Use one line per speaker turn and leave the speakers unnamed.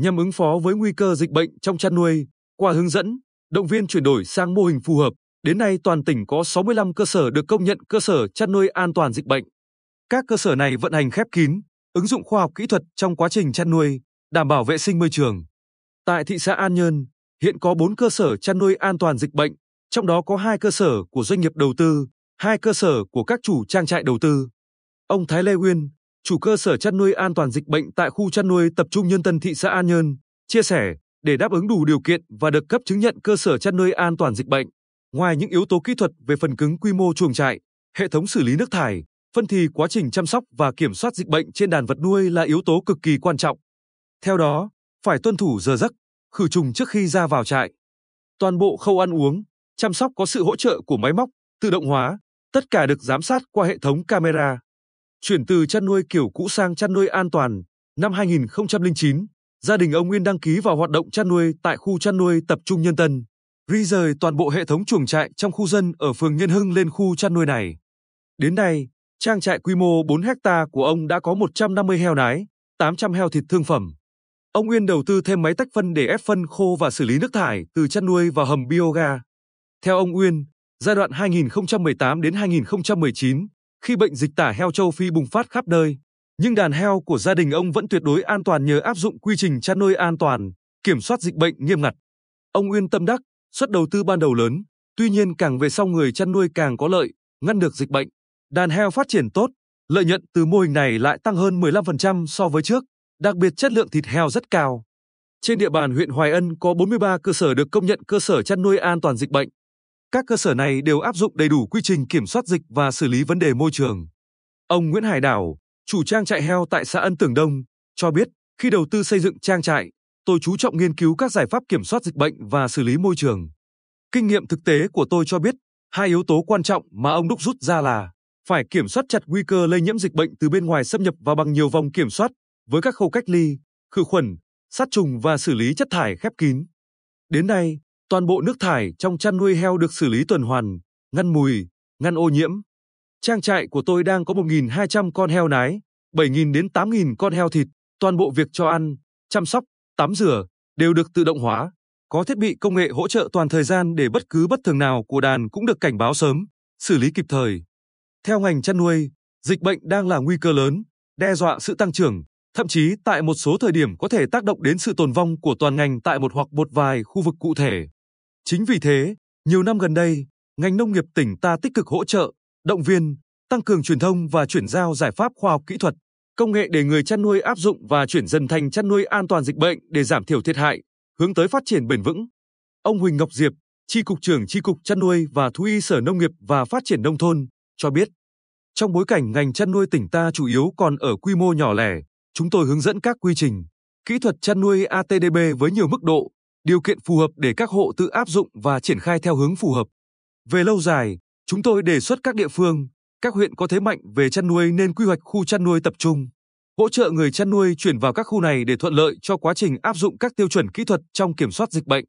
nhằm ứng phó với nguy cơ dịch bệnh trong chăn nuôi, qua hướng dẫn, động viên chuyển đổi sang mô hình phù hợp, đến nay toàn tỉnh có 65 cơ sở được công nhận cơ sở chăn nuôi an toàn dịch bệnh. Các cơ sở này vận hành khép kín, ứng dụng khoa học kỹ thuật trong quá trình chăn nuôi, đảm bảo vệ sinh môi trường. Tại thị xã An Nhơn, hiện có 4 cơ sở chăn nuôi an toàn dịch bệnh, trong đó có 2 cơ sở của doanh nghiệp đầu tư, 2 cơ sở của các chủ trang trại đầu tư. Ông Thái Lê Uyên, chủ cơ sở chăn nuôi an toàn dịch bệnh tại khu chăn nuôi tập trung Nhân Tân thị xã An Nhơn, chia sẻ, để đáp ứng đủ điều kiện và được cấp chứng nhận cơ sở chăn nuôi an toàn dịch bệnh, ngoài những yếu tố kỹ thuật về phần cứng quy mô chuồng trại, hệ thống xử lý nước thải, phân thì quá trình chăm sóc và kiểm soát dịch bệnh trên đàn vật nuôi là yếu tố cực kỳ quan trọng. Theo đó, phải tuân thủ giờ giấc, khử trùng trước khi ra vào trại. Toàn bộ khâu ăn uống, chăm sóc có sự hỗ trợ của máy móc, tự động hóa, tất cả được giám sát qua hệ thống camera. Chuyển từ chăn nuôi kiểu cũ sang chăn nuôi an toàn, năm 2009, gia đình ông Nguyên đăng ký vào hoạt động chăn nuôi tại khu chăn nuôi tập trung Nhân Tân, di rời toàn bộ hệ thống chuồng trại trong khu dân ở phường Nhân Hưng lên khu chăn nuôi này. Đến nay, trang trại quy mô 4 hecta của ông đã có 150 heo nái, 800 heo thịt thương phẩm. Ông Nguyên đầu tư thêm máy tách phân để ép phân khô và xử lý nước thải từ chăn nuôi vào hầm bioga. Theo ông Nguyên, giai đoạn 2018 đến 2019, khi bệnh dịch tả heo châu Phi bùng phát khắp nơi, nhưng đàn heo của gia đình ông vẫn tuyệt đối an toàn nhờ áp dụng quy trình chăn nuôi an toàn, kiểm soát dịch bệnh nghiêm ngặt. Ông uyên tâm đắc, suất đầu tư ban đầu lớn, tuy nhiên càng về sau người chăn nuôi càng có lợi, ngăn được dịch bệnh. Đàn heo phát triển tốt, lợi nhuận từ mô hình này lại tăng hơn 15% so với trước, đặc biệt chất lượng thịt heo rất cao. Trên địa bàn huyện Hoài Ân có 43 cơ sở được công nhận cơ sở chăn nuôi an toàn dịch bệnh. Các cơ sở này đều áp dụng đầy đủ quy trình kiểm soát dịch và xử lý vấn đề môi trường. Ông Nguyễn Hải Đảo, chủ trang trại heo tại xã Ân Tường Đông, cho biết khi đầu tư xây dựng trang trại, tôi chú trọng nghiên cứu các giải pháp kiểm soát dịch bệnh và xử lý môi trường. Kinh nghiệm thực tế của tôi cho biết, hai yếu tố quan trọng mà ông đúc rút ra là phải kiểm soát chặt nguy cơ lây nhiễm dịch bệnh từ bên ngoài xâm nhập vào bằng nhiều vòng kiểm soát với các khâu cách ly, khử khuẩn, sát trùng và xử lý chất thải khép kín. Đến nay, toàn bộ nước thải trong chăn nuôi heo được xử lý tuần hoàn, ngăn mùi, ngăn ô nhiễm. Trang trại của tôi đang có 1.200 con heo nái, 7.000 đến 8.000 con heo thịt, toàn bộ việc cho ăn, chăm sóc, tắm rửa đều được tự động hóa, có thiết bị công nghệ hỗ trợ toàn thời gian để bất cứ bất thường nào của đàn cũng được cảnh báo sớm, xử lý kịp thời. Theo ngành chăn nuôi, dịch bệnh đang là nguy cơ lớn, đe dọa sự tăng trưởng, thậm chí tại một số thời điểm có thể tác động đến sự tồn vong của toàn ngành tại một hoặc một vài khu vực cụ thể. Chính vì thế, nhiều năm gần đây, ngành nông nghiệp tỉnh ta tích cực hỗ trợ, động viên, tăng cường truyền thông và chuyển giao giải pháp khoa học kỹ thuật, công nghệ để người chăn nuôi áp dụng và chuyển dần thành chăn nuôi an toàn dịch bệnh để giảm thiểu thiệt hại, hướng tới phát triển bền vững. Ông Huỳnh Ngọc Diệp, Tri cục trưởng Tri cục chăn nuôi và thú y Sở Nông nghiệp và Phát triển nông thôn cho biết, trong bối cảnh ngành chăn nuôi tỉnh ta chủ yếu còn ở quy mô nhỏ lẻ, chúng tôi hướng dẫn các quy trình, kỹ thuật chăn nuôi ATDB với nhiều mức độ, điều kiện phù hợp để các hộ tự áp dụng và triển khai theo hướng phù hợp. Về lâu dài, chúng tôi đề xuất các địa phương, các huyện có thế mạnh về chăn nuôi nên quy hoạch khu chăn nuôi tập trung, hỗ trợ người chăn nuôi chuyển vào các khu này để thuận lợi cho quá trình áp dụng các tiêu chuẩn kỹ thuật trong kiểm soát dịch bệnh.